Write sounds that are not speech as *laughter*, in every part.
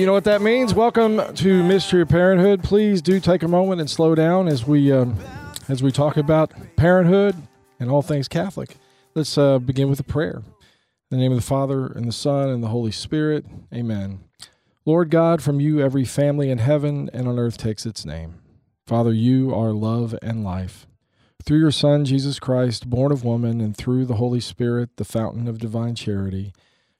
You know what that means? Welcome to Mystery of Parenthood. Please do take a moment and slow down as we um, as we talk about parenthood and all things Catholic. Let's uh, begin with a prayer. In the name of the Father and the Son and the Holy Spirit. Amen. Lord God, from you every family in heaven and on earth takes its name. Father, you are love and life. Through your Son, Jesus Christ, born of woman, and through the Holy Spirit, the fountain of divine charity,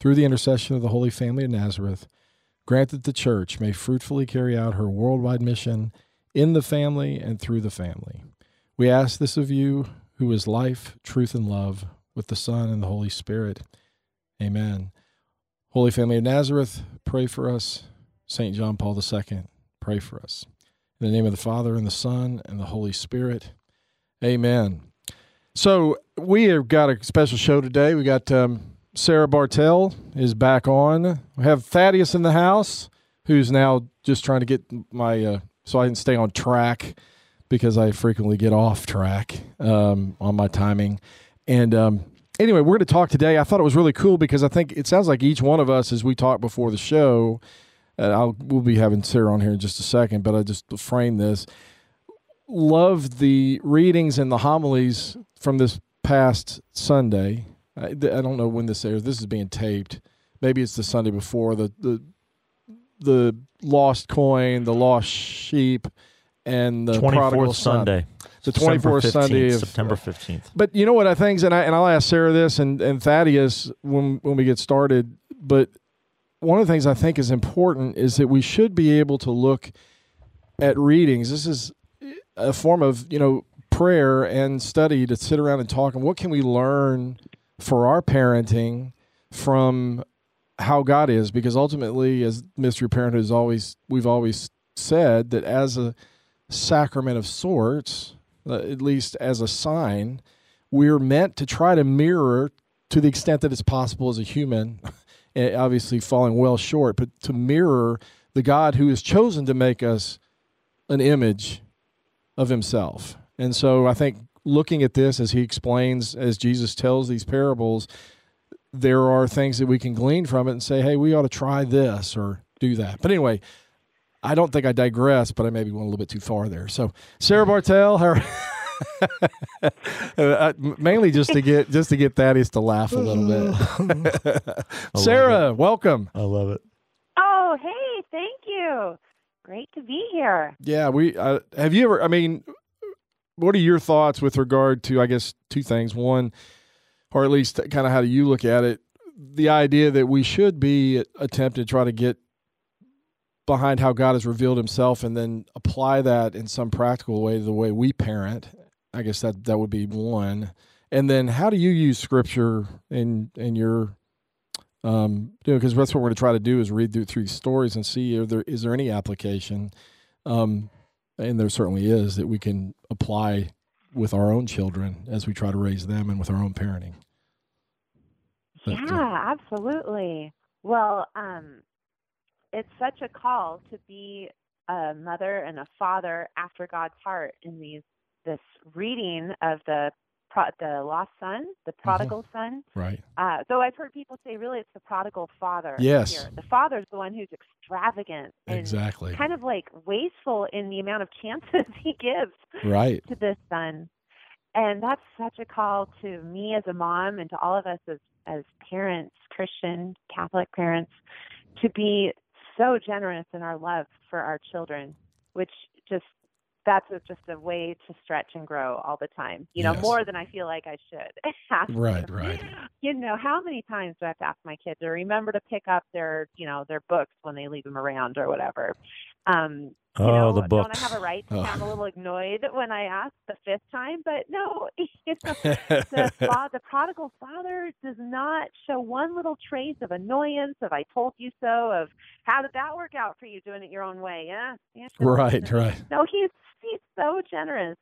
Through the intercession of the Holy Family of Nazareth, grant that the Church may fruitfully carry out her worldwide mission in the family and through the family. We ask this of you, who is life, truth, and love, with the Son and the Holy Spirit. Amen. Holy Family of Nazareth, pray for us. St. John Paul II, pray for us. In the name of the Father, and the Son, and the Holy Spirit. Amen. So, we have got a special show today. We got um, Sarah Bartel is back on. We have Thaddeus in the house, who's now just trying to get my uh, so I can stay on track because I frequently get off track um, on my timing. And um, anyway, we're going to talk today. I thought it was really cool because I think it sounds like each one of us, as we talked before the show, and I'll we'll be having Sarah on here in just a second, but I just frame this. Love the readings and the homilies from this past Sunday I, I don't know when this airs. This is being taped. Maybe it's the Sunday before the the the lost coin, the lost sheep, and the 24th Sunday. The twenty fourth Sunday of September fifteenth. But you know what I think, and I and I'll ask Sarah this and, and Thaddeus when when we get started. But one of the things I think is important is that we should be able to look at readings. This is a form of you know prayer and study to sit around and talk. And what can we learn for our parenting from how God is, because ultimately, as mystery parenthood is always, we've always said that as a sacrament of sorts, uh, at least as a sign, we're meant to try to mirror to the extent that it's possible as a human, *laughs* eh, obviously falling well short, but to mirror the God who has chosen to make us an image of himself. And so I think looking at this as he explains, as Jesus tells these parables, there are things that we can glean from it and say, hey, we ought to try this or do that. But anyway, I don't think I digress, but I maybe went a little bit too far there. So, Sarah Bartel, her. *laughs* uh, mainly just to get just to get Thaddeus to laugh a little bit. *laughs* Sarah, welcome. I love it. Oh, hey, thank you. Great to be here. Yeah, we uh, have you ever? I mean, what are your thoughts with regard to i guess two things? One or at least kind of how do you look at it the idea that we should be attempting to try to get behind how god has revealed himself and then apply that in some practical way to the way we parent. I guess that that would be one. And then how do you use scripture in in your um you know because that's what we're going to try to do is read through through stories and see if there is there any application? Um and there certainly is that we can apply with our own children as we try to raise them and with our own parenting. But, yeah, uh, absolutely. Well, um, it's such a call to be a mother and a father after God's heart in these this reading of the pro- the lost son, the mm-hmm. prodigal son. Right. Uh, so I've heard people say, really, it's the prodigal father. Yes. Here. The father's the one who's extravagant and exactly kind of like wasteful in the amount of chances *laughs* he gives. Right. To this son, and that's such a call to me as a mom and to all of us as as parents, Christian Catholic parents, to be so generous in our love for our children, which just that's a, just a way to stretch and grow all the time. You know, Yes. more than I feel like I should. *laughs* Right, right. *laughs* You know, how many times do I have to ask my kids to remember to pick up their, you know, their books when they leave them around or whatever? Um, you Oh, know, the don't. I have a right to Oh. sound a little annoyed when I ask the fifth time? But no, *laughs* you know, the, *laughs* fa- the prodigal father does not show one little trace of annoyance of "I told you so." Of how did that work out for you doing it your own way? Yeah, yeah. right, right. No, he's he's so generous.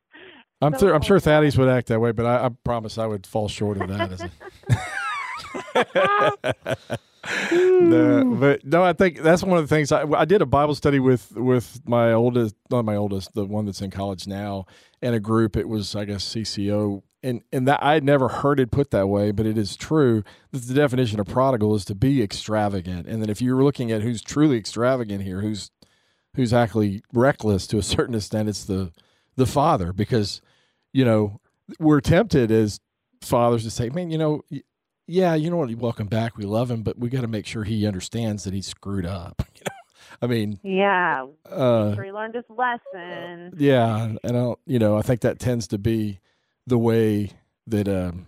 I'm So- sure, I'm sure Thaddeus would act that way, but I, I promise I would fall short of that. *laughs* *laughs* No, but no, I think that's one of the things. I, I did a Bible study with with my oldest, not my oldest, the one that's in college now, and a group. It was, I guess, CCO, and and that I had never heard it put that way, but it is true. that The definition of prodigal is to be extravagant, and then if you're looking at who's truly extravagant here, who's who's actually reckless to a certain extent, it's the the father because you know we're tempted as fathers to say, man, you know, yeah, you know what, welcome back, we love him, but we got to make sure he understands that he screwed up. *laughs* You know, I mean, Yeah, uh, sure he learned his lesson. yeah, and I don't, you know, I think that tends to be the way that um,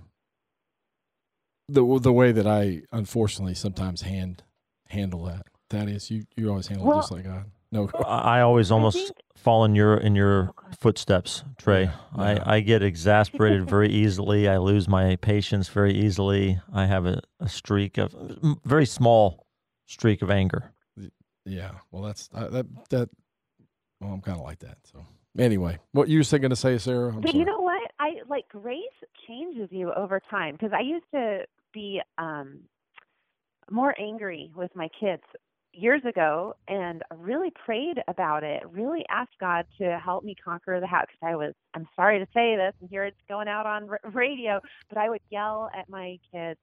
the the way that I unfortunately sometimes hand handle that. Thaddeus, you you always handle it just like God. No, I I always almost think- fall in your in your footsteps, Trey. Yeah, yeah. I, I get exasperated *laughs* very easily. I lose my patience very easily. I have a, a streak of very small streak of anger. yeah. Well, that's uh, that that. Well, I'm kind of like that. So anyway, what you were going to say, Sarah? I'm But sorry. you know what? I like grace changes you over time because I used to be um more angry with my kids years ago and really prayed about it. Really asked God to help me conquer the house because I was I'm sorry to say this and here it's going out on r- radio, but I would yell at my kids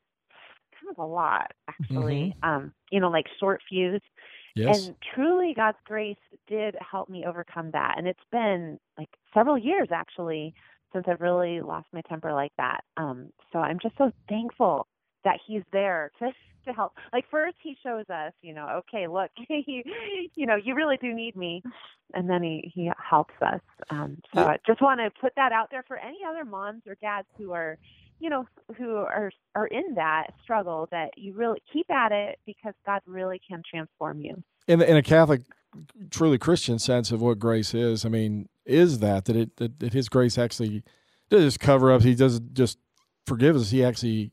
kind of a lot actually. Um you know like short fuse yes. and truly, God's grace did help me overcome that. And it's been like several years actually since I've really lost my temper like that. Um, so I'm just so thankful that He's there to to help. Like first, He shows us, you know, okay, look, *laughs* you, you know, you really do need me, and then He He helps us. Um, so Yeah. I just want to put that out there for any other moms or dads who are you know who are are in that struggle that you really keep at it because God really can transform you. in in a Catholic, truly Christian sense of what grace is, I mean, is that that it that, that His grace actually doesn't just cover up. He doesn't just forgive us. He actually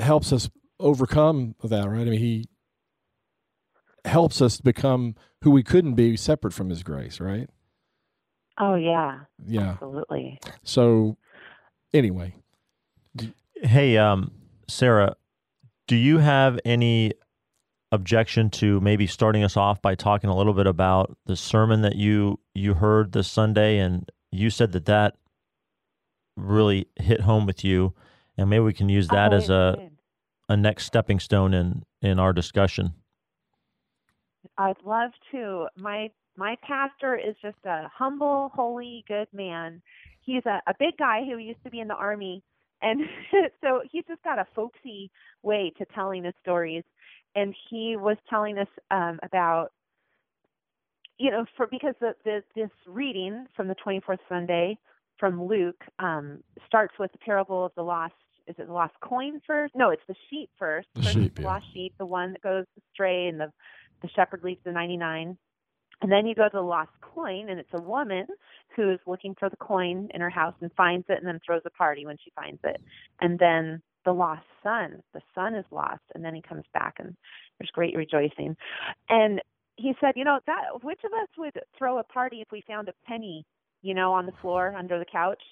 helps us overcome that. Right? I mean, He helps us become who we couldn't be separate from His grace. Right? Oh yeah, Yeah. absolutely. So anyway, Hey, um, Sarah, do you have any objection to maybe starting us off by talking a little bit about the sermon that you you heard this Sunday, and you said that that really hit home with you, and maybe we can use that Oh, as a a next stepping stone in in our discussion. I'd love to. My my pastor is just a humble, holy, good man. He's a, a big guy who used to be in the army, and *laughs* so he's just got a folksy way to telling his stories. And he was telling us um, about, you know, for because the, the this reading from the 24th Sunday from Luke um, starts with the parable of the lost. Is it the lost coin first? No, it's the sheep first. The First sheep, the yeah. lost sheep, the one that goes astray, and the the shepherd leaves the 99. And then you go to the lost coin, and it's a woman who is looking for the coin in her house and finds it and then throws a party when she finds it. And then the lost son, the son is lost, and then he comes back, and there's great rejoicing. And he said, you know, that which of us would throw a party if we found a penny, you know, on the floor under the couch?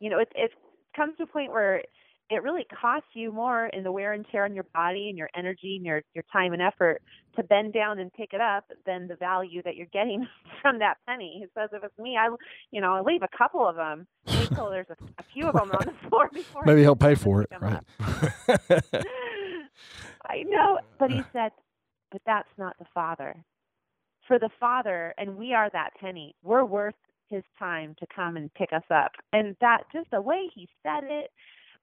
You know, it it comes to a point where it really costs you more in the wear and tear on your body and your energy and your your time and effort to bend down and pick it up than the value that you're getting *laughs* from that penny. He says, if it's me, I, you know, I leave a couple of them till there's a, a few of them on the *laughs* floor before. Maybe he'll pay for it, right? *laughs* I know, but he uh. said, but that's not the Father. For the Father, and we are that penny. We're worth His time to come and pick us up, and that just the way he said it,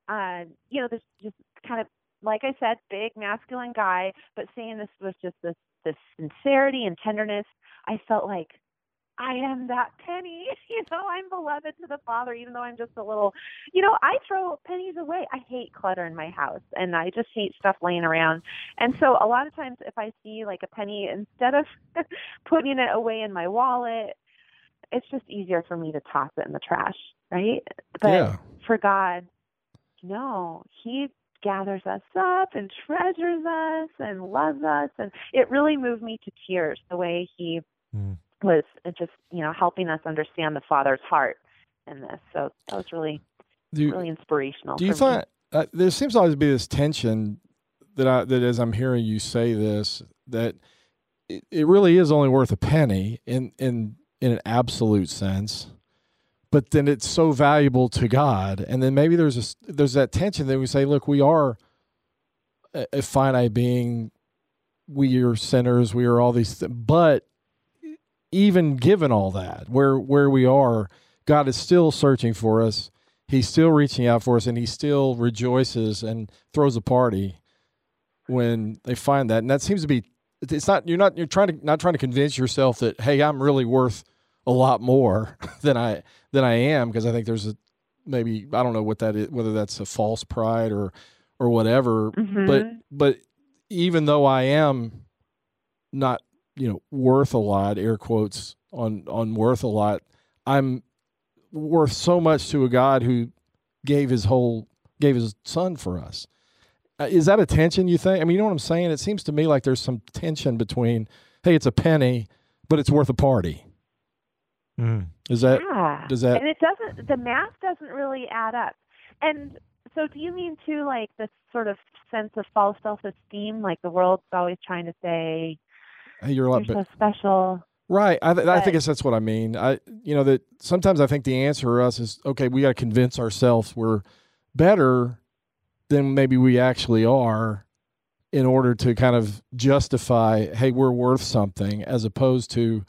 uh, you know, this just kind of like I said, big masculine guy, but seeing this was just this this sincerity and tenderness. I felt like I am that penny. *laughs* You know, I'm beloved to the Father, even though I'm just a little, you know, I throw pennies away. I hate clutter in my house and I just hate stuff laying around. And so a lot of times if I see like a penny, instead of *laughs* putting it away in my wallet, it's just easier for me to toss it in the trash, right? But Yeah. for God, no, He gathers us up and treasures us and loves us. And it really moved me to tears the way He Mm. was just, you know, helping us understand the Father's heart in this. So that was really, you, really inspirational. do you find uh, there seems always to be this tension that I that as I'm hearing you say this that it, it really is only worth a penny in in in an absolute sense, but then it's so valuable to God, and then maybe there's a there's that tension that we say, look, we are a, a finite being, we are sinners, we are all these, th- but even given all that, where where we are, God is still searching for us. He's still reaching out for us, and he still rejoices and throws a party when they find that. And that seems to be it's not you're not you're trying to not trying to convince yourself that hey I'm really worth a lot more *laughs* than I than I am because I think there's a maybe I don't know what that is whether that's a false pride or or whatever but Mhm. but even though I am not you know worth a lot air quotes on on worth a lot I'm worth so much to a God who gave his whole gave his son for us. Uh, is that a tension you think? I mean you know what I'm saying? It seems to me like there's some tension between hey it's a penny but it's worth a party Mm. is that yeah. does that- and it doesn't the math doesn't really add up. And so do you mean too like this sort of sense of false self esteem, like the world's always trying to say hey you're a lot you're so special. Right. I, th- I think it's, that's what I mean. I, you know, that sometimes I think the answer for us is okay. We got to convince ourselves we're better than maybe we actually are, in order to kind of justify, hey, we're worth something, as opposed to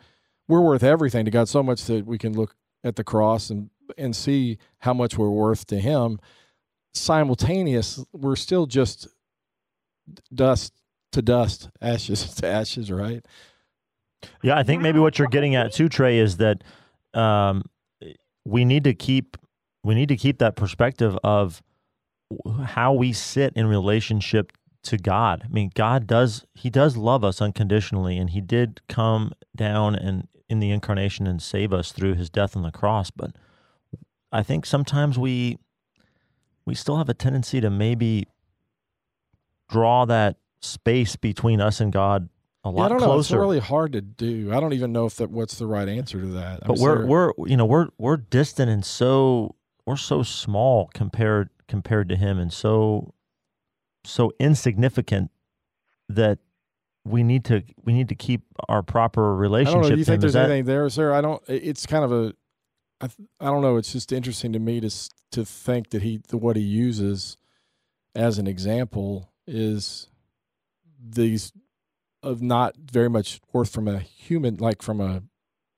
we're worth everything to God so much that we can look at the cross and and see how much we're worth to Him. Simultaneous, we're still just dust to dust, *laughs* ashes to ashes, right? Yeah, I think maybe what you're getting at too, Trey, is that um, we need to keep we need to keep that perspective of how we sit in relationship to God. I mean, God does He does love us unconditionally, and He did come down and in the incarnation and save us through His death on the cross. But I think sometimes we we still have a tendency to maybe draw that space between us and God a Yeah, lot I don't know. closer. It's really hard to do. I don't even know if that what's the right answer to that. but we're we're you know we're we're distant and so we're so small compared compared to him and so so insignificant that we need to we need to keep our proper I relationship don't. Do you think there's that- anything there, sir? I don't. It's kind of a. I, I don't know. It's just interesting to me to to think that he the, what he uses as an example is these of not very much worth from a human like from a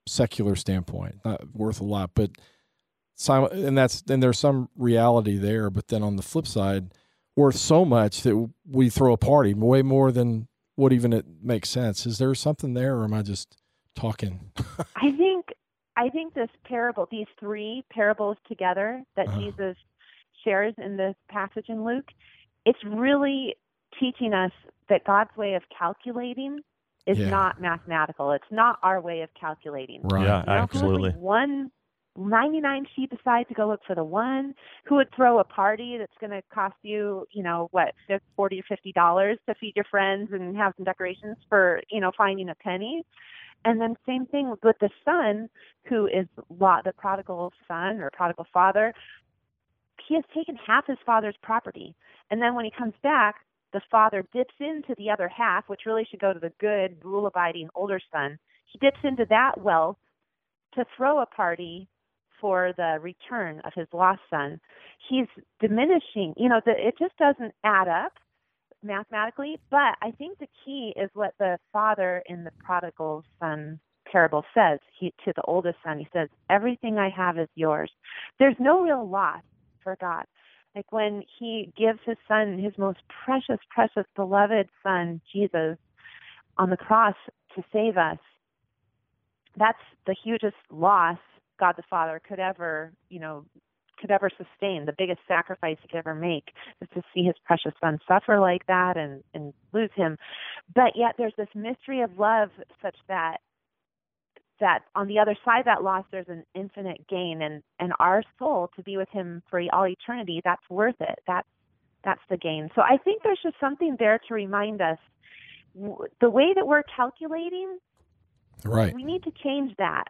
secular standpoint, not worth a lot, but and that's then there's some reality there. But then on the flip side, worth so much that we throw a party way more than what even it makes sense. Is there something there, or am I just talking? *laughs* I think I think this parable, these three parables together that Uh-huh. Jesus shares in this passage in Luke, it's really teaching us that God's way of calculating is Yeah. not mathematical. It's not our way of calculating. Right. Yeah, You know, absolutely. one 99 sheep aside to go look for the one who would throw a party that's going to cost you, you know, what, fif- 40 or 50 dollars to feed your friends and have some decorations for, you know, finding a penny. And then same thing with the son who is the prodigal son or prodigal father. He has taken half his father's property. And then when he comes back, the father dips into the other half, which really should go to the good, rule abiding older son. He dips into that wealth to throw a party for the return of his lost son. He's diminishing, you know, the, it just doesn't add up mathematically. But I think the key is what the father in the prodigal son parable says he, to the oldest son. He says, Everything I have is yours. There's no real loss for God. Like when he gives his son, his most precious, precious, beloved son, Jesus, on the cross to save us, that's the hugest loss God the Father could ever, you know, could ever sustain. The biggest sacrifice he could ever make is to see his precious son suffer like that and and lose him. But yet there's this mystery of love such that that on the other side of that loss there's an infinite gain and and our soul to be with him for all eternity that's worth it that's that's the gain so i think there's just something there to remind us the way that we're calculating right we need to change that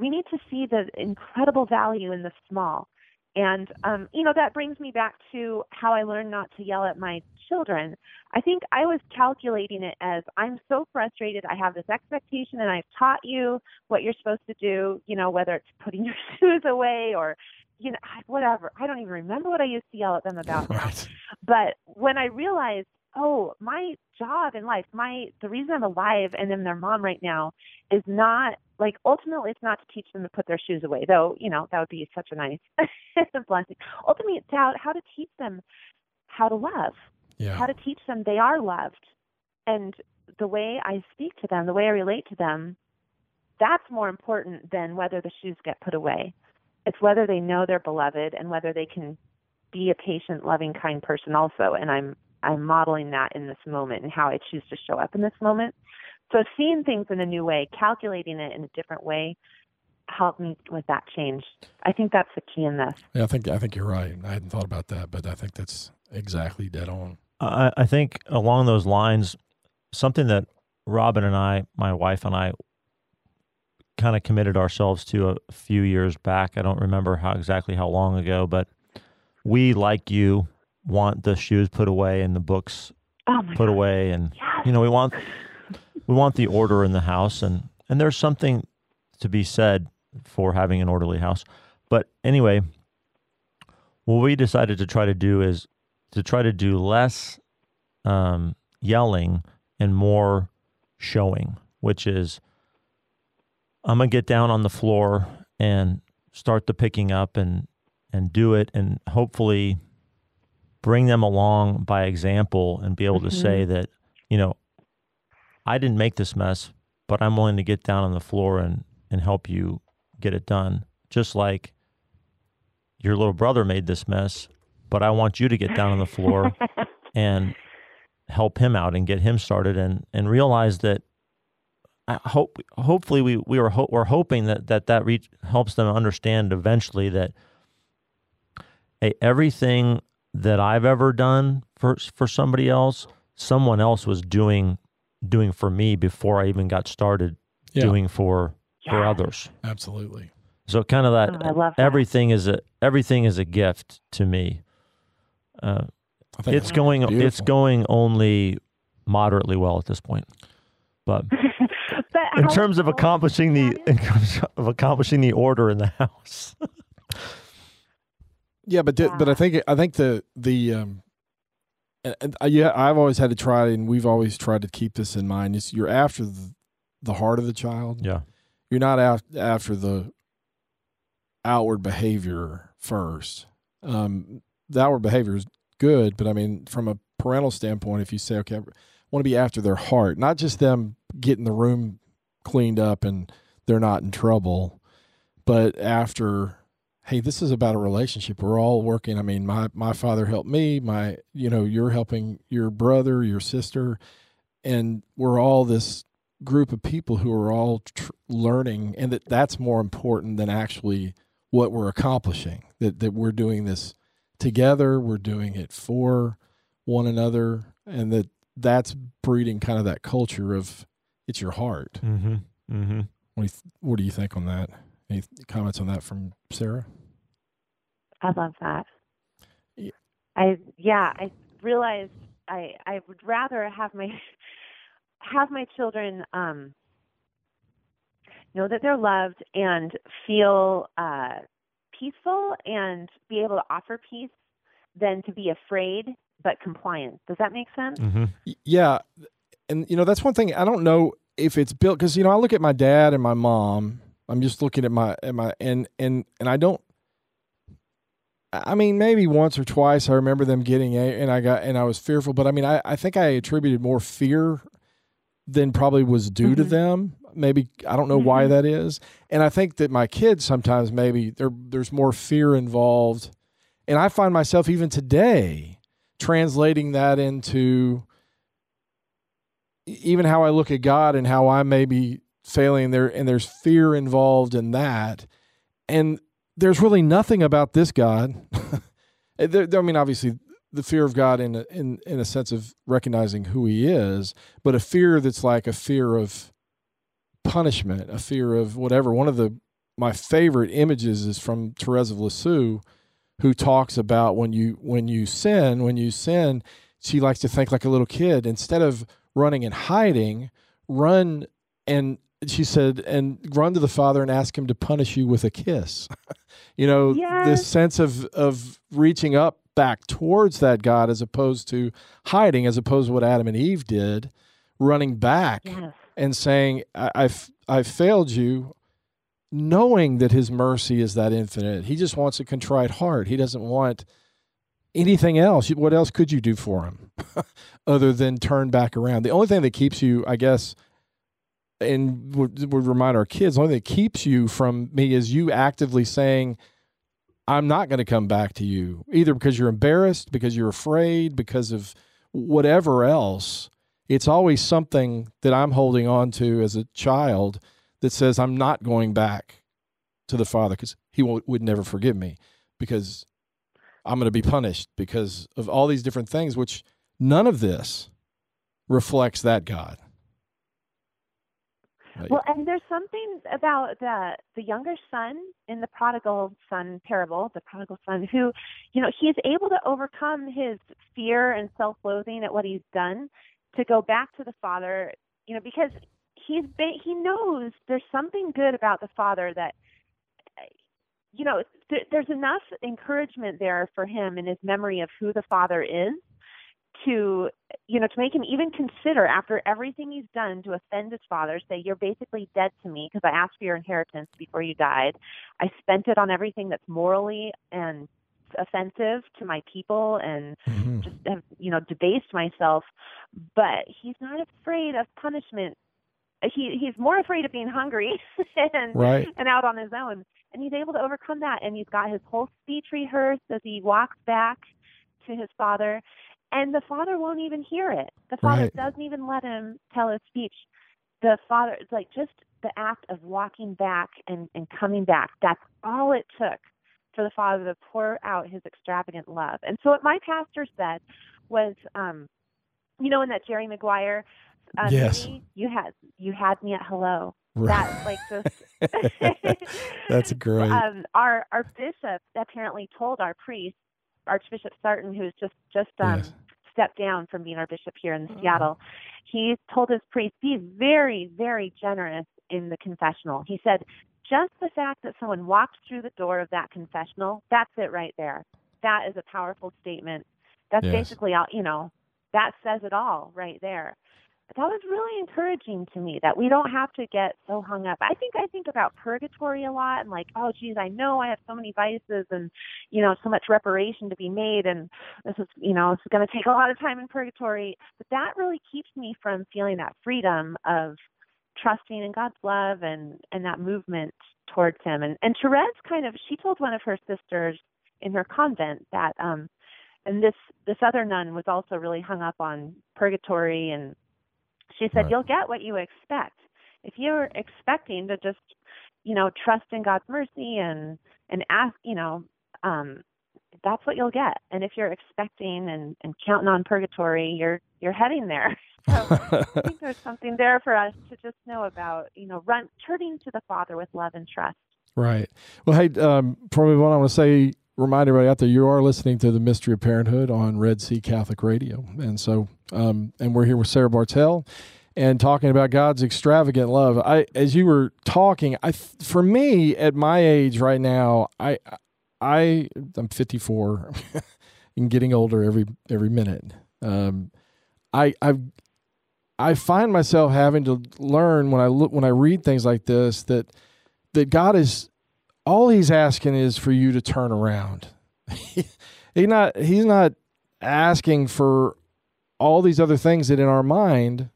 we need to see the incredible value in the small and um, you know that brings me back to how I learned not to yell at my children. I think I was calculating it as I'm so frustrated. I have this expectation, and I've taught you what you're supposed to do. You know, whether it's putting *laughs* your shoes away or you know whatever. I don't even remember what I used to yell at them about. *laughs* Right. But when I realized oh, my job in life, my the reason I'm alive and am their mom right now is not like ultimately it's not to teach them to put their shoes away, though, you know, that would be such a nice *laughs* blessing. Ultimately it's how how to teach them how to love. Yeah. How to teach them they are loved. And the way I speak to them, the way I relate to them, that's more important than whether the shoes get put away. It's whether they know they're beloved and whether they can be a patient, loving, kind person also. And I'm I'm modeling that in this moment and how I choose to show up in this moment. So seeing things in a new way, calculating it in a different way, helped me with that change. I think that's the key in this. Yeah, I think I think you're right. I hadn't thought about that, but I think that's exactly dead on. I, I think along those lines, something that Robin and I, my wife and I, kind of committed ourselves to a few years back. I don't remember how exactly how long ago, but we, like you, want the shoes put away and the books oh put God. away and yes. you know we want we want the order in the house and and there's something to be said for having an orderly house but anyway what we decided to try to do is to try to do less um, yelling and more showing which is i'm gonna get down on the floor and start the picking up and and do it and hopefully bring them along by example and be able mm-hmm. to say that, you know, I didn't make this mess, but I'm willing to get down on the floor and, and help you get it done. Just like your little brother made this mess, but I want you to get down on the floor *laughs* and help him out and get him started and, and realize that I hope hopefully we, we were ho- we're hoping that that, that reach, helps them understand eventually that hey, everything that I've ever done for for somebody else, someone else was doing doing for me before I even got started Yeah. doing for for others. Absolutely. So kind of that, Oh, I love that. everything is a everything is a gift to me. Uh, it's that's going it's going only moderately well at this point. But *laughs* but in terms of accomplishing the in terms of accomplishing the order in the house. *laughs* Yeah, but th- but I think I think the the um, and, and, uh, yeah, I've always had to try, and we've always tried to keep this in mind. Is you're after the, the heart of the child. yeah. You're not out after the outward behavior first. Um, the outward behavior is good, but I mean, from a parental standpoint, if you say, okay, I want to be after their heart, not just them getting the room cleaned up and they're not in trouble, but after hey, this is about a relationship. We're all working. I mean, my my father helped me. My, you know, you're helping your brother, your sister, and we're all this group of people who are all tr- learning, and that that's more important than actually what we're accomplishing. That that we're doing this together. We're doing it for one another, and that that's breeding kind of that culture of it's your heart. Mm-hmm. Mm-hmm. What do you, th- what do you think on that? Any comments on that from Sarah? I love that. Yeah. I yeah, I realized I I would rather have my *laughs* have my children um know that they're loved and feel uh peaceful and be able to offer peace than to be afraid but compliant. Does that make sense? Mm-hmm. Yeah, and you know that's one thing I don't know if it's built because you know I look at my dad and my mom. I'm just looking at my at my and and and I don't. I mean, maybe once or twice I remember them getting a, and I got and I was fearful, but I mean, I, I think I attributed more fear than probably was due mm-hmm. to them. Maybe I don't know mm-hmm. why that is, and I think that my kids sometimes maybe there there's more fear involved, and I find myself even today translating that into even how I look at God and how I may be failing there, and there's fear involved in that, and there's really nothing about this God. *laughs* I mean, obviously, the fear of God in a, in in a sense of recognizing who He is, but a fear that's like a fear of punishment, a fear of whatever. One of the my favorite images is from Therese of Lisieux, who talks about when you when you sin, when you sin, she likes to think like a little kid. Instead of running and hiding, run and she said, and run to the Father and ask him to punish you with a kiss. *laughs* you know, yes. this sense of of reaching up back towards that God as opposed to hiding, as opposed to what Adam and Eve did, running back yes. and saying, I, I've I've failed you, knowing that his mercy is that infinite. He just wants a contrite heart. He doesn't want anything else. What else could you do for him *laughs* other than turn back around? The only thing that keeps you, I guess, and would, would remind our kids, the only thing that keeps you from me is you actively saying, I'm not going to come back to you, either because you're embarrassed, because you're afraid, because of whatever else. It's always something that I'm holding on to as a child that says, I'm not going back to the Father because He would never forgive me because I'm going to be punished because of all these different things, which none of this reflects that God. Well, and there's something about the the younger son in the prodigal son parable, the prodigal son, who, you know, he's able to overcome his fear and self-loathing at what he's done, to go back to the father, you know, because he's been, he knows there's something good about the father that, you know, th- there's enough encouragement there for him in his memory of who the father is to you know to make him even consider after everything he's done to offend his father say you're basically dead to me because i asked for your inheritance before you died. I spent it on everything that's morally and offensive to my people and mm-hmm. just have you know debased myself. But he's not afraid of punishment. He he's more afraid of being hungry *laughs* and right. and out on his own. And he's able to overcome that and he's got his whole speech rehearsed as he walks back to his father and the father won't even hear it. The father right. doesn't even let him tell his speech. The father, it's like just the act of walking back and, and coming back. That's all it took for the father to pour out his extravagant love. And so what my pastor said was, um, you know, in that Jerry Maguire uh, yes. movie, you had you had me at hello. That like just *laughs* that's *laughs* great. Um, our our bishop apparently told our priest Archbishop Sartain, who's just just um, yes. stepped down from being our bishop here in mm-hmm. Seattle, he told his priests be very, very generous in the confessional. He said, just the fact that someone walked through the door of that confessional, that's it right there. That is a powerful statement. That's yes. basically all, you know, that says it all right there that was really encouraging to me that we don't have to get so hung up. I think I think about purgatory a lot and like, oh geez, I know I have so many vices and you know, so much reparation to be made and this is you know, it's gonna take a lot of time in purgatory. But that really keeps me from feeling that freedom of trusting in God's love and and that movement towards him. And and Therese kind of she told one of her sisters in her convent that um and this this other nun was also really hung up on purgatory and she said, right. You'll get what you expect. If you're expecting to just, you know, trust in God's mercy and and ask, you know, um, that's what you'll get. And if you're expecting and, and counting on purgatory, you're you're heading there. *laughs* So I think there's something there for us to just know about, you know, run turning to the Father with love and trust. Right. Well, hey, um, probably what I want to say, remind everybody out there, you are listening to the Mystery of Parenthood on Red Sea Catholic Radio, and so, um, and we're here with Sarah Bartel, and talking about God's extravagant love. I, as you were talking, I, for me at my age right now, I, I, I'm 54, *laughs* and getting older every every minute. Um, I, I, I find myself having to learn when I look when I read things like this that that God is all He's asking is for you to turn around. *laughs* he not he's not asking for all these other things that in our mind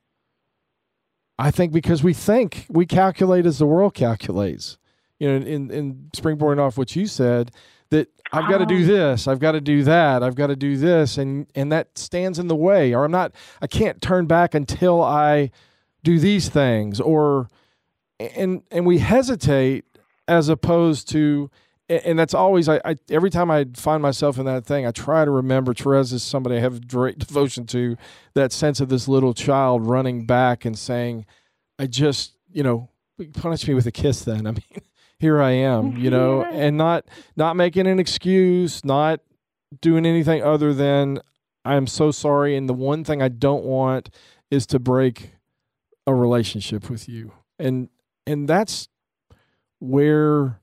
I think because we think we calculate as the world calculates. You know, in in springboarding off what you said, that I've got to do oh. this, I've got to do that, I've got to do this, and and that stands in the way, or I'm not, I can't turn back until I do these things, or and and we hesitate as opposed to and that's always I, I, every time I find myself in that thing, I try to remember Therese is somebody I have great devotion to. That sense of this little child running back and saying, "I just, you know, punish me with a kiss." Then I mean, *laughs* here I am, you know, *laughs* and not not making an excuse, not doing anything other than I'm so sorry. And the one thing I don't want is to break a relationship with you, and and that's where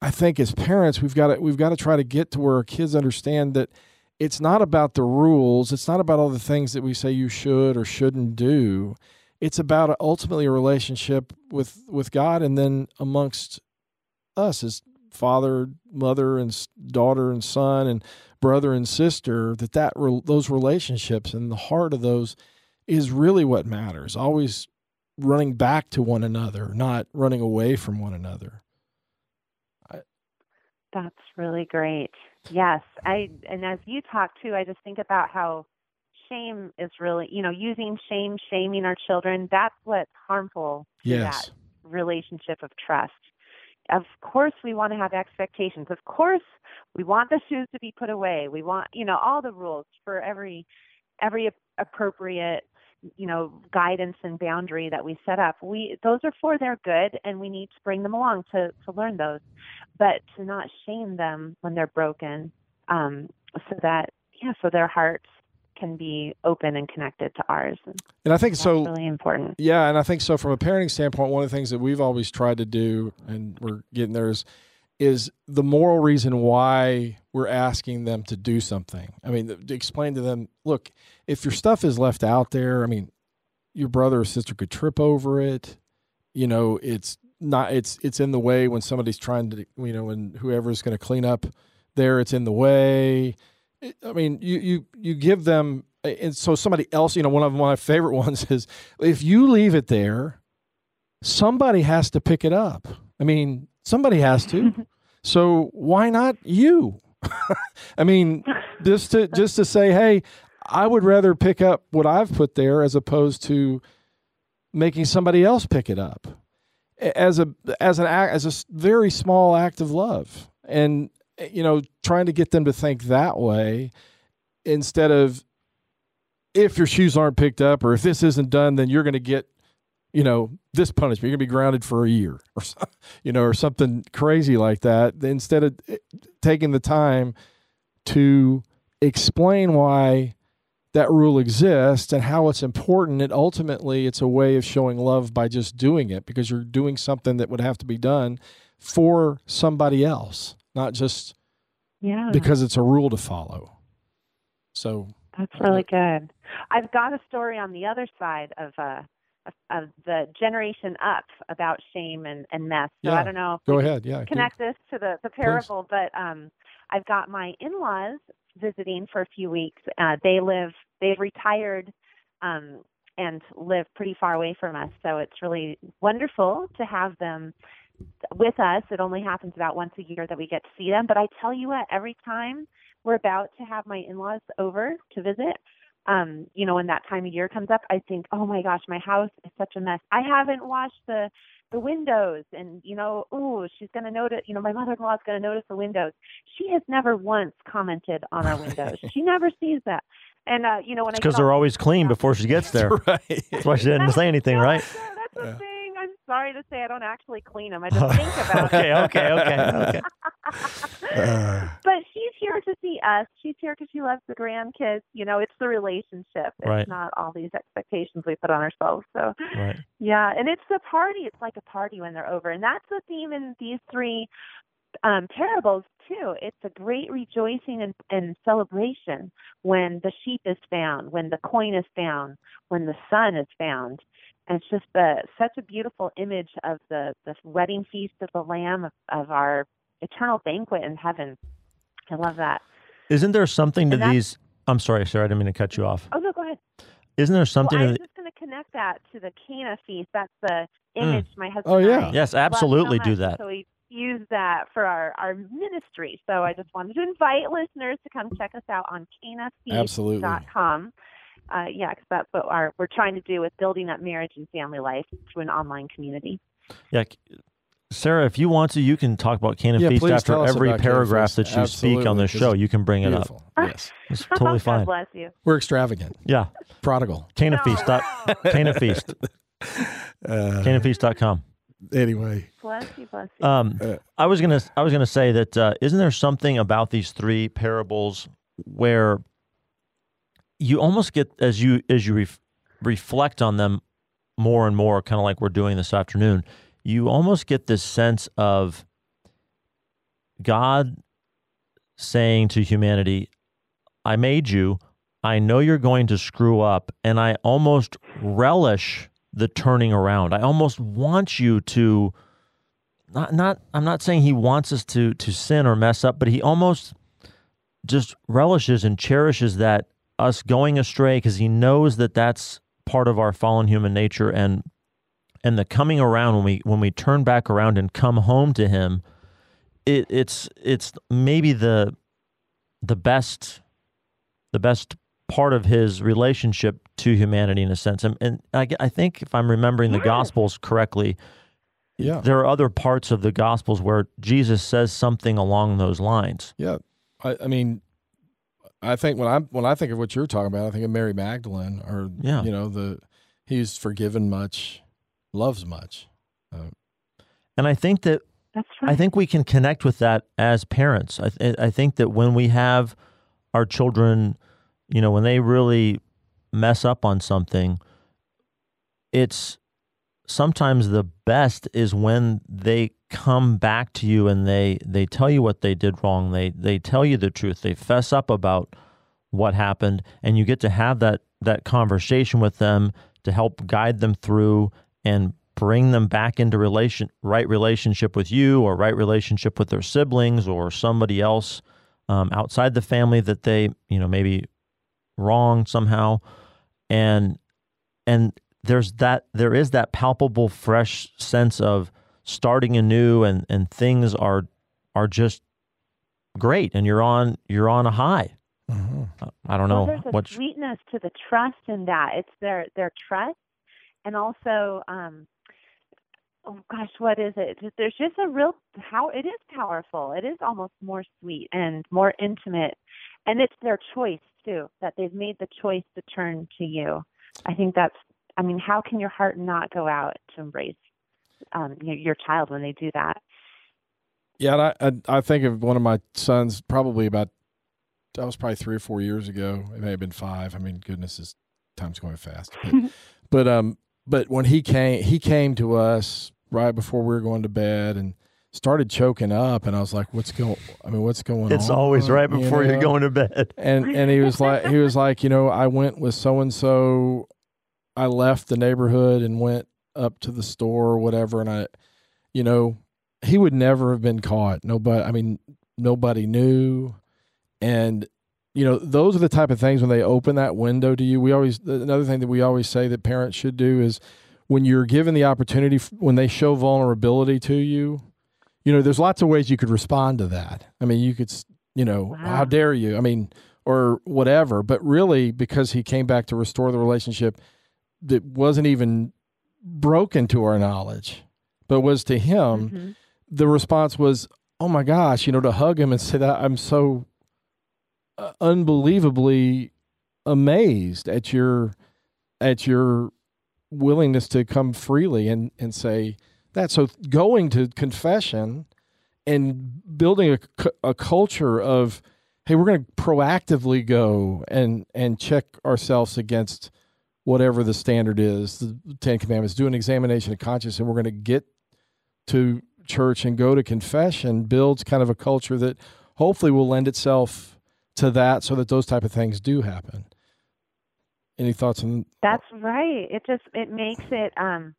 I think as parents we've got to we've got to try to get to where our kids understand that it's not about the rules, it's not about all the things that we say you should or shouldn't do. It's about ultimately a relationship with with God and then amongst us as father, mother and daughter and son and brother and sister that that those relationships and the heart of those is really what matters. Always running back to one another, not running away from one another. That's really great. Yes, I and as you talk too, I just think about how shame is really, you know, using shame, shaming our children. That's what's harmful to yes. that relationship of trust. Of course, we want to have expectations. Of course, we want the shoes to be put away. We want, you know, all the rules for every every appropriate you know guidance and boundary that we set up we those are for their good and we need to bring them along to to learn those. But to not shame them when they're broken um so that yeah so their hearts can be open and connected to ours and, and i think so really important. Yeah and i think so from a parenting standpoint one of the things that we've always tried to do and we're getting there is is the moral reason why we're asking them to do something. I mean, to explain to them, look, if your stuff is left out there, I mean, your brother or sister could trip over it. You know, it's not it's it's in the way when somebody's trying to, you know, when whoever's going to clean up there, it's in the way. I mean, you you you give them and so somebody else, you know, one of my favorite *laughs* ones is if you leave it there, somebody has to pick it up. I mean, somebody has to. so why not you? *laughs* I mean, *laughs* just to just to say, hey, I would rather pick up what I've put there as opposed to making somebody else pick it up as a as an act as a very small act of love and you know trying to get them to think that way instead of if your shoes aren't picked up or if this isn't done then you're going to get you know, this punishment, you're going to be grounded for a year or, *laughs* you know, or something crazy like that. Instead of eh, taking the time to explain why that rule exists and how it's important and ultimately it's a way of showing love by just doing it because you're doing something that would have to be done for somebody else not just yeah because it's a rule to follow so that's really good i've got a story on the other side of uh of the generation up about shame and, and mess. So yeah. I don't know. Go ahead. Yeah. Connect this to the, the parable, Please. but um, I've got my in-laws visiting for a few weeks. Uh, they live. They've retired. Um, and live pretty far away from us. So it's really wonderful to have them with us. It only happens about once a year that we get to see them. But I tell you what, every time we're about to have my in laws over to visit, um, you know, when that time of year comes up, I think, oh my gosh, my house is such a mess. I haven't washed the the windows, and you know, oh, she's going to notice. You know, my mother-in-law is going to notice the windows. She has never once commented on our windows. *laughs* she never sees that. And uh, you know, when I because they're always clean before she gets there. *laughs* right. That's why she didn't say anything, right? That's the yeah. thing I'm sorry to say I don't actually clean them. I *laughs* just think about okay, it. Okay, okay, okay, uh. But she's here to see us. She's here because she loves the grandkids. You know, it's the relationship. It's right. not all these expectations we put on ourselves. So, right. yeah, and it's a party. It's like a party when they're over, and that's the theme in these three um, parables too. It's a great rejoicing and, and celebration when the sheep is found, when the coin is found, when the son is found. And it's just a, such a beautiful image of the, the wedding feast of the Lamb, of, of our eternal banquet in heaven. I love that. Isn't there something to these? I'm sorry, Sarah. I didn't mean to cut you off. Oh no, go ahead. Isn't there something well, I to was the, just going to connect that to the Cana feast. That's the Mm. image my husband. Oh, and yeah. I Yes, love so absolutely do that. So we use that for our, our ministry. So I just wanted to invite listeners to come check us out on Absolutely. canafeast.com. Uh, yeah, because that's what our, we're trying to do with building up marriage and family life through an online community. Yeah, Sarah, if you want to, you can talk about Can and Yeah, Feast after every about Can and paragraph that you speak on this show. You can bring it up. Yes. *laughs* It's totally *laughs* God fine. bless you. We're extravagant, Yeah, prodigal. Can *laughs* and Feast. Dot, Cana Feast. Uh, CanaFeast.com. anyway, Bless you, bless you. Um, Uh, I was gonna, I was gonna say that uh, isn't there something about these three parables where you almost get as you as you ref, reflect on them more and more, kind of like we're doing this afternoon. You almost get this sense of God saying to humanity, "I made you. I know you're going to screw up, and I almost relish the turning around. I almost want you to." not not I'm not saying he wants us to to sin or mess up, but he almost just relishes and cherishes that us going astray because he knows that that's part of our fallen human nature and and the coming around when we when we turn back around and come home to him it, it's it's maybe the the best the best part of his relationship to humanity in a sense and, and I, I think if I'm remembering the gospels correctly yeah, there are other parts of the gospels where Jesus says something along those lines. yeah. I, I mean, I think when I when I think of what you're talking about, I think of Mary Magdalene, or Yeah. you know, the he's forgiven much, loves much. Uh, and I think that that's right. I think we can connect with that as parents. I th- I think that when we have our children, you know, when they really mess up on something, it's sometimes the best is when they come back to you and they they tell you what they did wrong. They they tell you the truth. They fess up about what happened and you get to have that that conversation with them to help guide them through and bring them back into relation right relationship with you or right relationship with their siblings or somebody else um, outside the family that they you know maybe wronged somehow and and there's that there is that palpable fresh sense of starting anew and and things are are just great and you're on you're on a high Mm-hmm. i don't well, know there's a what sweetness to the trust in that. It's their their trust, and also, um, oh gosh, what is it? There's just a real how it is powerful. It is almost more sweet and more intimate, and it's their choice too that they've made the choice to turn to you. I think that's. I mean, how can your heart not go out to embrace um, your, your child when they do that? Yeah, and I, I I think of one of my sons probably about that was probably three or four years ago. It may have been five. I mean, goodness, is time's going fast. But, *laughs* but um, but when he came, he came to us right before we were going to bed and started choking up, and I was like, "What's going? I mean, what's going on?" it's always right You before you're know? going to bed and and he was like he was like you know i went with so and so i left the neighborhood and went up to the store or whatever and i you know he would never have been caught nobody i mean nobody knew and you know those are the type of things when they open that window to you we always another thing that we always say that parents should do is when you're given the opportunity when they show vulnerability to you you know there's lots of ways you could respond to that i mean you could you know Wow. how dare you i mean or whatever but really because he came back to restore the relationship that wasn't even broken to our knowledge but was to him Mhm. the response was, "Oh my gosh!" You know, to hug him and say that I'm so Uh, unbelievably amazed at your at your willingness to come freely and and say that. So going to confession and building a, a culture of hey we're going to proactively go and and check ourselves against whatever the standard is the ten commandments do an examination of conscience and we're going to get to church and go to confession builds kind of a culture that hopefully will lend itself to that so that those type of things do happen any thoughts on That's right. It just it makes it um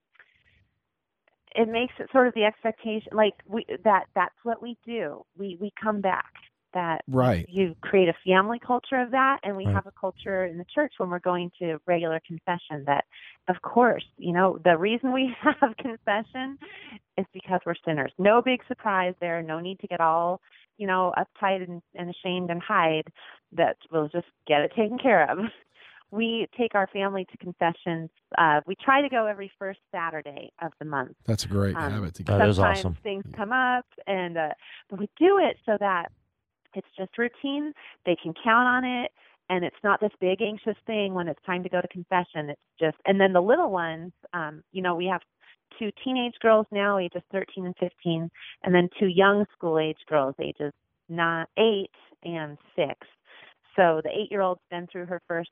it makes it sort of the expectation like we that that's what we do. We we come back that right. you create a family culture of that and we Right. have a culture in the church when we're going to regular confession that of course you know the reason we *laughs* have confession is because we're sinners no big surprise there no need to get all you know uptight and, and ashamed and hide that we'll just get it taken care of *laughs* we take our family to confessions uh we try to go every first saturday of the month That's a great Um, habit to That get. is sometimes awesome. things come up and uh but we do it so that it's just routine they can count on it and it's not this big anxious thing when it's time to go to confession it's just and then the little ones um you know we have two teenage girls now ages 13 and 15 and then two young school age girls ages not 8 and 6 so the 8 year old's been through her first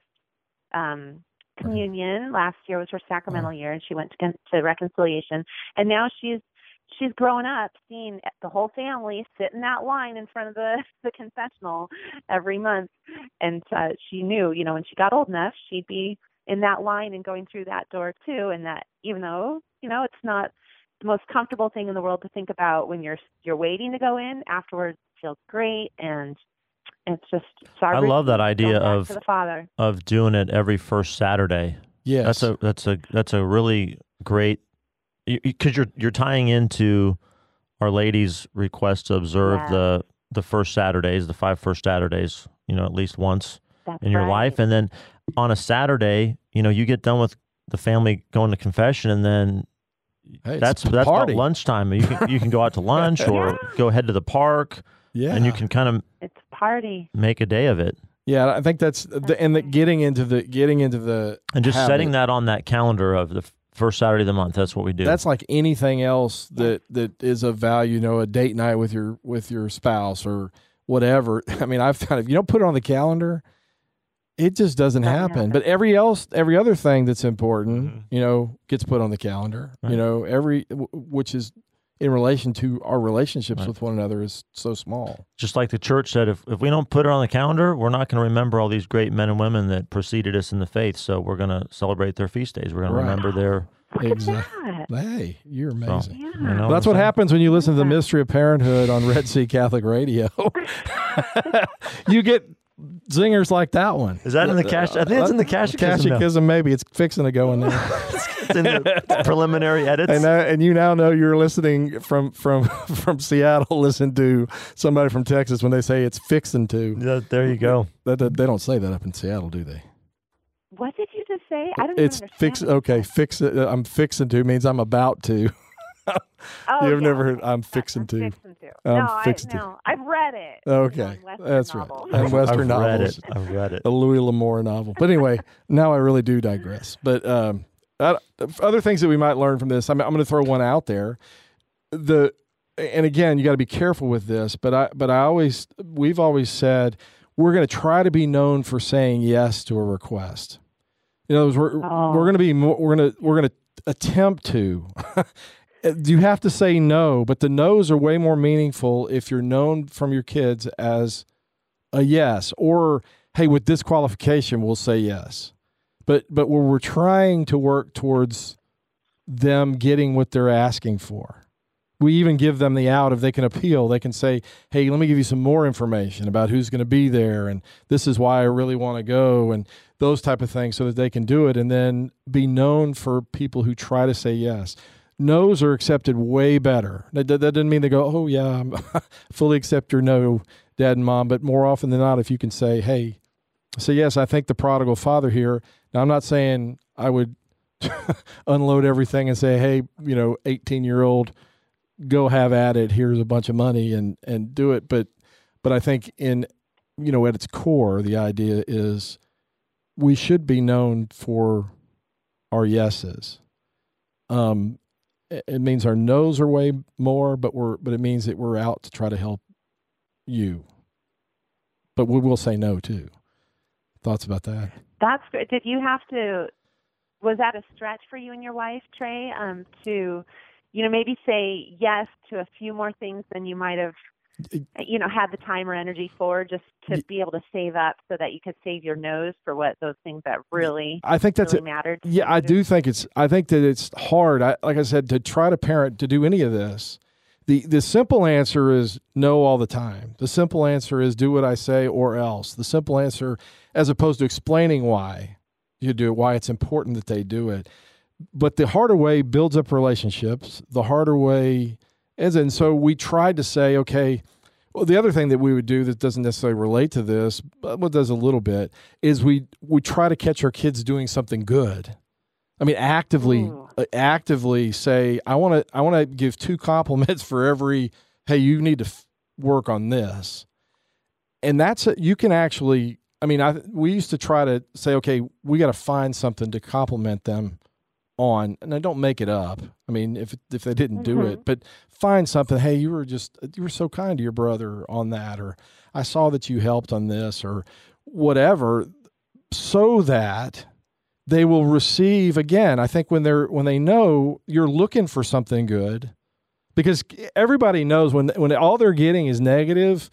um communion. Last year was her sacramental year and she went to, to reconciliation. And now she's she's grown up seeing the whole family sit in that line in front of the *laughs* the confessional every month. And uh, she knew you know when she got old enough she'd be in that line and going through that door too and that even though you know it's not the most comfortable thing in the world to think about when you're you're waiting to go in afterwards it feels great and it's just I love that idea of the father of doing it every first Saturday. Yes. That's a that's a that's a really great because you're you're tying into Our Lady's request to observe Yeah. the the first Saturdays, the five first Saturdays, you know, at least once That's in your right. life, and then on a Saturday, you know, you get done with the family going to confession, and then Hey, that's that's about lunchtime. You can you can go out to *laughs* lunch or Yeah. go head to the park, Yeah. and you can kind of it's party make a day of it. Yeah, I think that's the, and the getting into the getting into the And just setting that on that calendar of the first Saturday of the month. That's what we do. That's like anything else that that is of value. You know, a date night with your with your spouse or whatever. *laughs* I mean, I've kind of you don't put it on the calendar, it just doesn't Doesn't happen. happen. But every else, every other thing that's important, Mhm. you know, gets put on the calendar. Right. You know, every w- which is in relation to our relationships Right. with one another is so small. just like the church said, if, if we don't put it on the calendar, we're not going to remember all these great men and women that preceded us in the faith. So we're going to celebrate their feast days. We're going Right. to remember their. Look Exact- at that. Hey, you're amazing. Yeah. You know that's I'm what saying? happens when you listen to the mystery of parenthood on Red Sea Catholic Radio. *laughs* *laughs* you get zingers like that one. Is that in the cash? I think it's in the catechism. now. Catechism, maybe it's fixing to go in there. *laughs* It's in the preliminary edits. and uh, and you now know you're listening from from *laughs* from Seattle. Listen to somebody from Texas when they say it's fixing to. Yeah, there you go. That, that- they don't say that up in Seattle, do they? What did you just say? I don't It's even fix. Okay, fix it. uh, I'm fixing to means I'm about to. *laughs* Oh, You've yeah. never heard. I'm I'm fixing to. Fixing to. I'm no, I, to. no, I've read it. Okay, On Western that's right. novels. And Western I've read novels. it. I've read it. a Louis L'Amour novel. But anyway, *laughs* now I really do digress. But um, other things that we might learn from this, I'm, I'm going to throw one out there. The and again, you got to be careful with this. But I but I always we've always said we're going to try to be known for saying yes to a request. In other words, we're Oh. we're going to be more, we're going to we're going to attempt to. *laughs* you have to say no, but the no's are way more meaningful if you're known from your kids as a yes or hey with this qualification we'll say yes. But but where we're trying to work towards them getting what they're asking for. We even give them the out if they can appeal. They can say hey let me give you some more information about who's going to be there and this is why i really want to go and those type of things so that they can do it and then be known for people who try to say yes no's are accepted way better. That, that, doesn't mean they go oh yeah I'm *laughs* fully accept your no dad and mom but more often than not if you can say hey say yes i think the prodigal father here. Now i'm not saying i would *laughs* unload everything and say hey you know 18 year old go have at it. Here's a bunch of money and and do it. But but i think in you know at its core the idea is we should be known for our yeses. Um it means our no's are way more but we're but it means that we're out to try to help you but we will say no too thoughts about that That's great. Did you have to? Was that a stretch for you and your wife, Trey? Um, to, you know, maybe say yes to a few more things than you might have, Uh, you know, had the time or energy for, just to be able to save up so that you could save your nose for what those things that really, i think that's really it mattered. Yeah, I do think it's. I think that it's hard. I, like I said, to try to parent to do any of this, the the simple answer is no all the time. The simple answer is do what I say or else. The simple answer, as opposed to explaining why you do it, why it's important that they do it. But the harder way builds up relationships. The harder way and so we tried to say, okay. Well, the other thing that we would do that doesn't necessarily relate to this, but what does a little bit, is we we try to catch our kids doing something good. I mean, actively, uh, actively say, I want to, I want to give two compliments for every. Hey, you need to f- work on this, and that's a, you can actually. I mean, I we used to try to say, okay, we got to find something to compliment them on, and I don't make it up. I mean, if if they didn't do Mhm. it, but find something. Hey, you were just you were so kind to your brother on that, or I saw that you helped on this, or whatever, so that they will receive again. I think when they're when they know you're looking for something good, because everybody knows when when all they're getting is negative,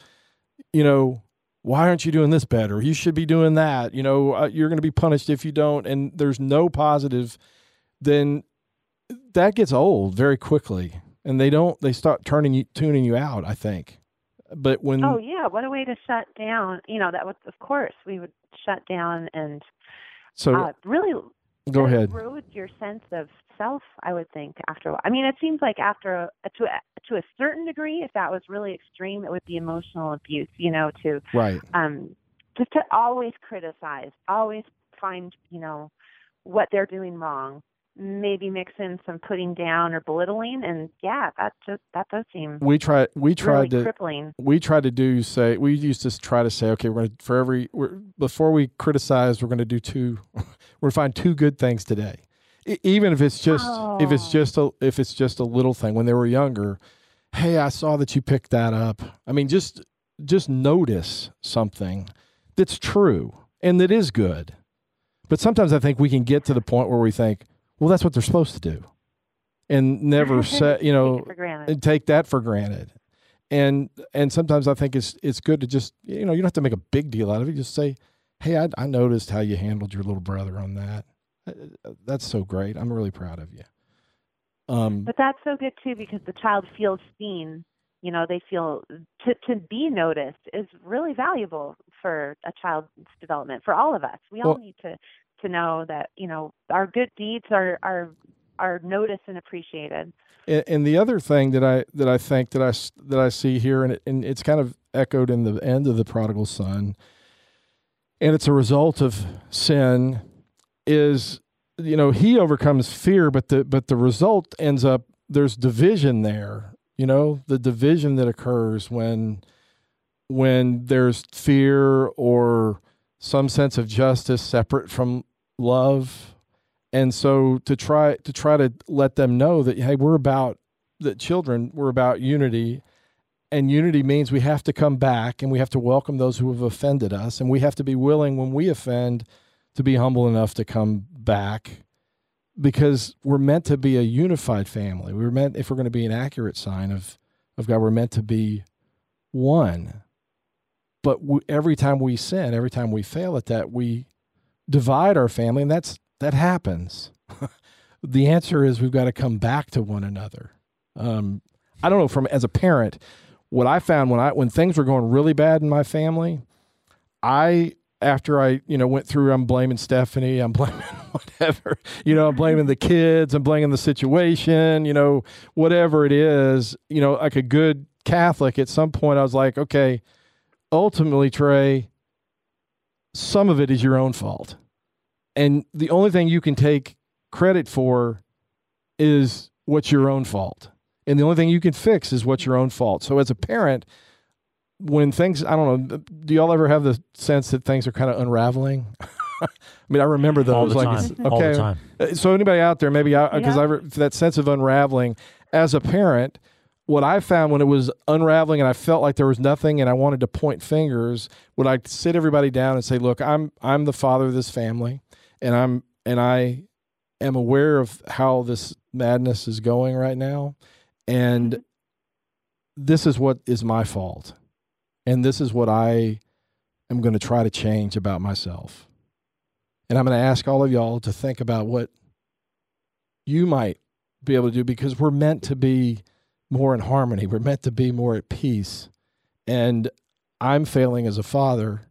you know. Why aren't you doing this better? You should be doing that. You know, uh, you're going to be punished if you don't. And there's no positive then that gets old very quickly and they don't they start turning you tuning you out i think but when Oh yeah, what a way to shut down. You know that was, of course, we would shut down and so uh, really go ahead erode your sense of self. I would think after. a while. I mean, it seems like after a, to a, to a certain degree, if that was really extreme, it would be emotional abuse. You know, to right um, just to always criticize, always find you know what they're doing wrong. Maybe mix in some putting down or belittling, and yeah, that just that does seem we tried we really tried to crippling. we tried to do say we used to try to say okay we're going to for every we're, before we criticize we're going to do two *laughs* we're going to find two good things today even if it's just if it's Oh. just a if it's just a little thing when they were younger hey i saw that you picked that up i mean just just notice something that's true and that is good but sometimes i think we can get to the point where we think well that's what they're supposed to do and never *laughs* say you know Take it for granted. and take that for granted. And and sometimes I think it's it's good to just you know you don't have to make a big deal out of it. Just say, hey, I, I noticed how you handled your little brother on that. Uh, That's so great. I'm really proud of you. Um, But that's so good too because the child feels seen. You know, they feel to to be noticed is really valuable for a child's development. For all of us, we all Well- need to to know that you know our good deeds are are are noticed and appreciated. and, and the other thing that I that I think that I that I see here, and it, and it's kind of echoed in the end of the prodigal son, and it's a result of sin, is you know he overcomes fear, but the but the result ends up there's division there. You know the division that occurs when when there's fear or some sense of justice separate from love. And so to try to try to let them know that hey we're about that children we're about unity. And unity means we have to come back and we have to welcome those who have offended us. And we have to be willing when we offend to be humble enough to come back. Because we're meant to be a unified family. We're meant if we're going to be an accurate sign of of god we're meant to be one. But we, every time we sin every time we fail at that we divide our family and that's that happens. *laughs* The answer is we've got to come back to one another. Um, i don't know from as a parent what i found when i when things were going really bad in my family i after i you know went through i'm blaming stephanie i'm *laughs* blaming whatever you know i'm blaming the kids i'm blaming the situation you know whatever it is you know like a good catholic at some point i was like okay ultimately trey some of it is your own fault and the only thing you can take credit for is what's your own fault and the only thing you can fix is what's your own fault so as a parent when things i don't know do y'all ever have the sense that things are kind of unraveling *laughs* i mean i remember those all the like time. it's- *laughs* All the okay time. uh, so anybody out there maybe because Yeah. i re- that sense of unraveling as a parent what i found when it was unraveling and i felt like there was nothing and i wanted to point fingers would i sit everybody down and say look i'm i'm the father of this family and i'm and i am aware of how this madness is going right now and mm-hmm. this is what is my fault and this is what i am going to try to change about myself and i'm going to ask all of y'all to think about what you might be able to do because we're meant to be more in harmony. We're meant to be more at peace. And I'm failing as a father.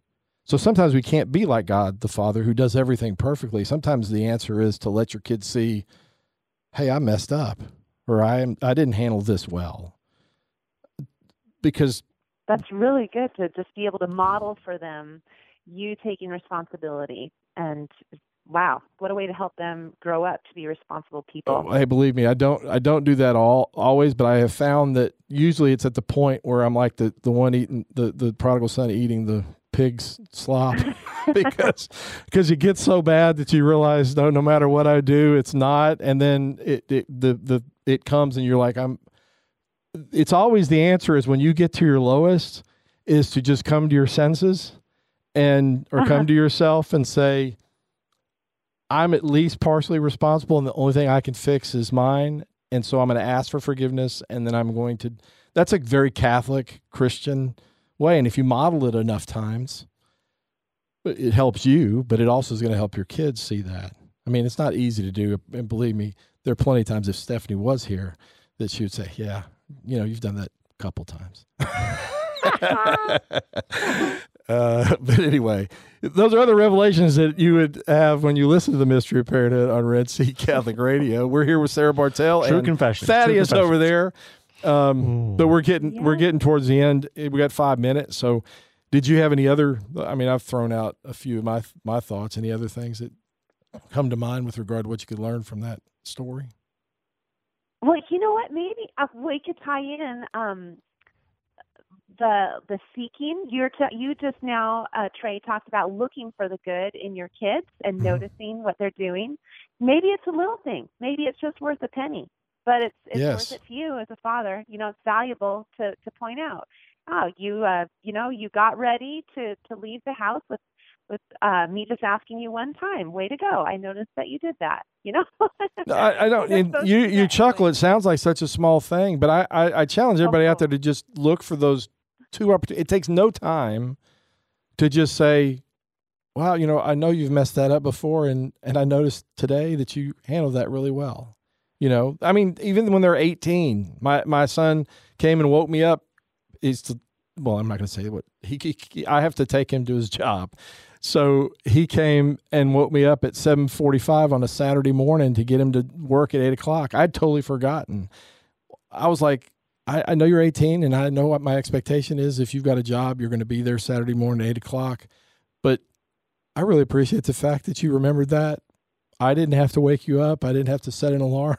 So sometimes we can't be like God the Father who does everything perfectly. Sometimes the answer is to let your kids see, hey, I messed up or I am I didn't handle this well. Because that's really good to just be able to model for them you taking responsibility and wow, what a way to help them grow up to be responsible people. Oh, hey, believe me, I don't I don't do that all always, but I have found that usually it's at the point where I'm like the the one eating the the prodigal son eating the pig's slop *laughs* because because it gets so bad that you realize no no matter what I do it's not and then it, it the the it comes and you're like I'm it's always the answer is when you get to your lowest is to just come to your senses and or uh-huh. come to yourself and say I'm at least partially responsible, and the only thing I can fix is mine. And so I'm going to ask for forgiveness, and then I'm going to. That's a very Catholic Christian way, and if you model it enough times, it helps you, but it also is going to help your kids see that. I mean, it's not easy to do, and believe me, there are plenty of times if Stephanie was here that she would say, "Yeah, you know, you've done that a couple times." *laughs* Uh, but anyway, those are other revelations that you would have when you listen to the Mystery of Parenthood on Red Sea Catholic Radio. We're here with Sarah Bartel True and confession. Thaddeus over there. Um, but we're getting yeah. we're getting towards the end. We got five minutes. So, did you have any other? I mean, I've thrown out a few of my my thoughts. Any other things that come to mind with regard to what you could learn from that story? Well, you know what? Maybe uh, we could tie in um, the the seeking you're t- you just now uh, Trey talked about looking for the good in your kids and mm-hmm. noticing what they're doing. Maybe it's a little thing. Maybe it's just worth a penny, but it's it's yes. worth it to you as a father. You know, it's valuable to to point out. Oh, you uh you know you got ready to to leave the house with with uh, me just asking you one time. Way to go! I noticed that you did that. You know. I, I, don't. *laughs* you you chuckle. It sounds like such a small thing, but I I, I challenge everybody oh, out there to just look for those two opportunities. It takes no time to just say, "Wow, you know, I know you've messed that up before, and and I noticed today that you handled that really well." You know, I mean, even when they're 18, my my son came and woke me up. He's to, well, I'm not going to say what he, he, I have to take him to his job. So he came and woke me up at 7:45 on a Saturday morning to get him to work at eight o'clock. I'd totally forgotten. I was like, I, I know you're 18 and I know what my expectation is. If you've got a job, you're going to be there Saturday morning at eight o'clock. But I really appreciate the fact that you remembered that. I didn't have to wake you up. I didn't have to set an alarm,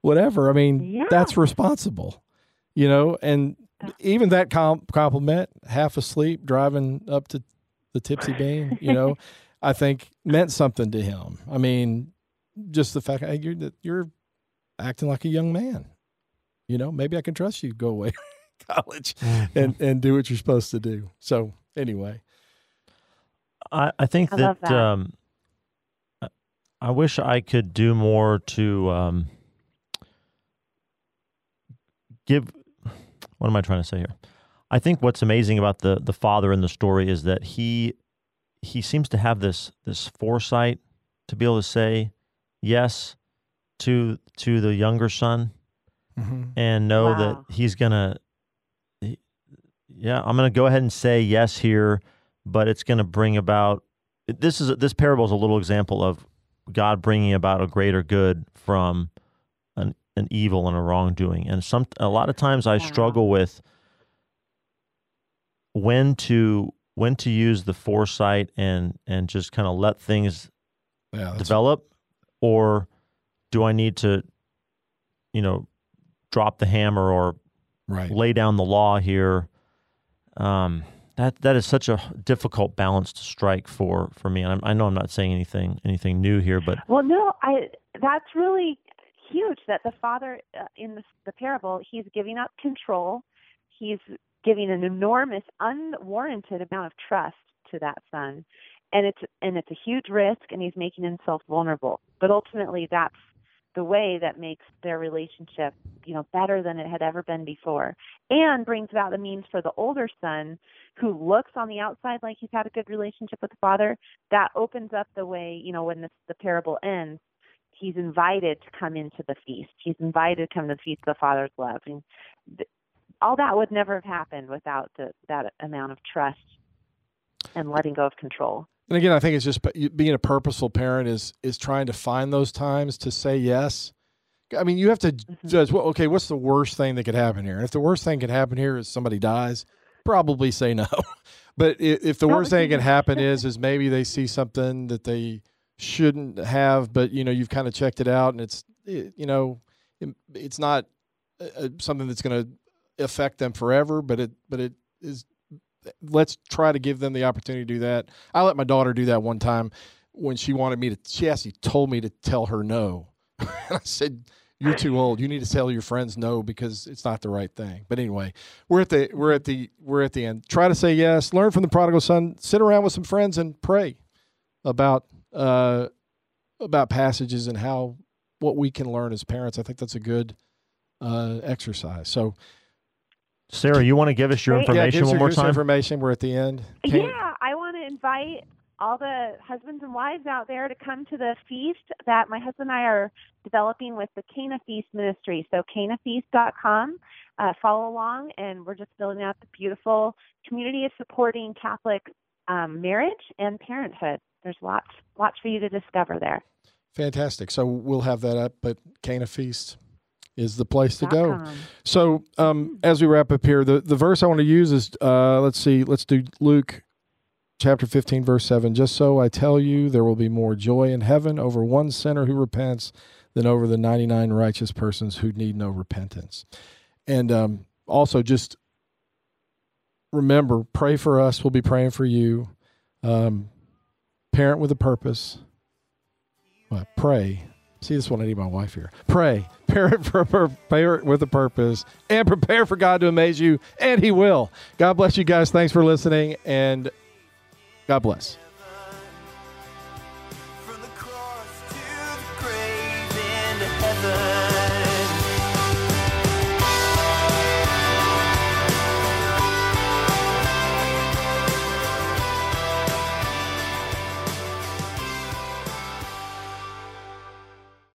whatever. I mean, yeah. that's responsible, you know, and even that comp- compliment, half asleep, driving up to the Tipsy Bean, you know, *laughs* I think meant something to him. I mean, just the fact that you're, you're acting like a young man you know, maybe I can trust you. Go away *laughs* college mm-hmm. and and do what you're supposed to do. So anyway, I I think I that, that. Um, I wish I could do more to um, give. What am I trying to say here? I think what's amazing about the the father in the story is that he he seems to have this this foresight to be able to say yes to to the younger son mm-hmm. and know wow. that he's gonna yeah i'm gonna go ahead and say yes here but it's gonna bring about this is this parable is a little example of god bringing about a greater good from an, an evil and a wrongdoing and some a lot of times i struggle with when to when to use the foresight and and just kind of let things yeah, develop or do i need to you know drop the hammer or right. lay down the law here. Um, that that is such a difficult balance to strike for for me. And i i know I'm not saying anything anything new here, but well, no, I that's really huge. That the father uh, in the, the parable, he's giving up control. He's giving an enormous, unwarranted amount of trust to that son, and it's and it's a huge risk, and he's making himself vulnerable. But ultimately, that's the way that makes their relationship, you know, better than it had ever been before, and brings about the means for the older son, who looks on the outside like he's had a good relationship with the father. That opens up the way, you know, when this, the parable ends, he's invited to come into the feast. He's invited to come to the feast of the Father's love. And th- all that would never have happened without the, that amount of trust and letting go of control. And again, I think it's just being a purposeful parent is is trying to find those times to say yes. I mean, you have to mm-hmm. judge. Well, okay, what's the worst thing that could happen here? And if the worst thing could happen here is somebody dies, probably say no. *laughs* but if the worst thing that can happen *laughs* is is maybe they see something that they shouldn't have, but you know you've kind of checked it out and it's it, you know it, it's not uh, something that's going to affect them forever, but it but it is. Let's try to give them the opportunity to do that. I let my daughter do that one time when she wanted me to. She actually told me to tell her no. *laughs* I said, "You're too old. You need to tell your friends no because it's not the right thing." But anyway, we're at the we're at the we're at the end. Try to say yes. Learn from the prodigal son. Sit around with some friends and pray about uh, about passages and how what we can learn as parents. I think that's a good uh, exercise. So, Sarah, you want to give us your information yeah, one more time? Information. We're at the end. Can yeah, I want to invite all the husbands and wives out there to come to the feast that my husband and I are developing with the Cana Feast Ministry. So canafeast.com. Uh, follow along, and we're just building out the beautiful community of supporting Catholic um, marriage and parenthood there's lots lots for you to discover there. Fantastic. So we'll have that up, but Cana Feast is the place to go. So um, as we wrap up here, the, the verse I want to use is uh, let's see, let's do Luke chapter 15, verse 7. Just so I tell you, there will be more joy in heaven over one sinner who repents than over the 99 righteous persons who need no repentance. And um, also, just remember, pray for us. We'll be praying for you. Um, parent with a purpose. What? Pray. See, this one I need my wife here. Pray, *laughs* parent for a parent with a purpose, and prepare for God to amaze you, and He will. God bless you guys. Thanks for listening, and God bless.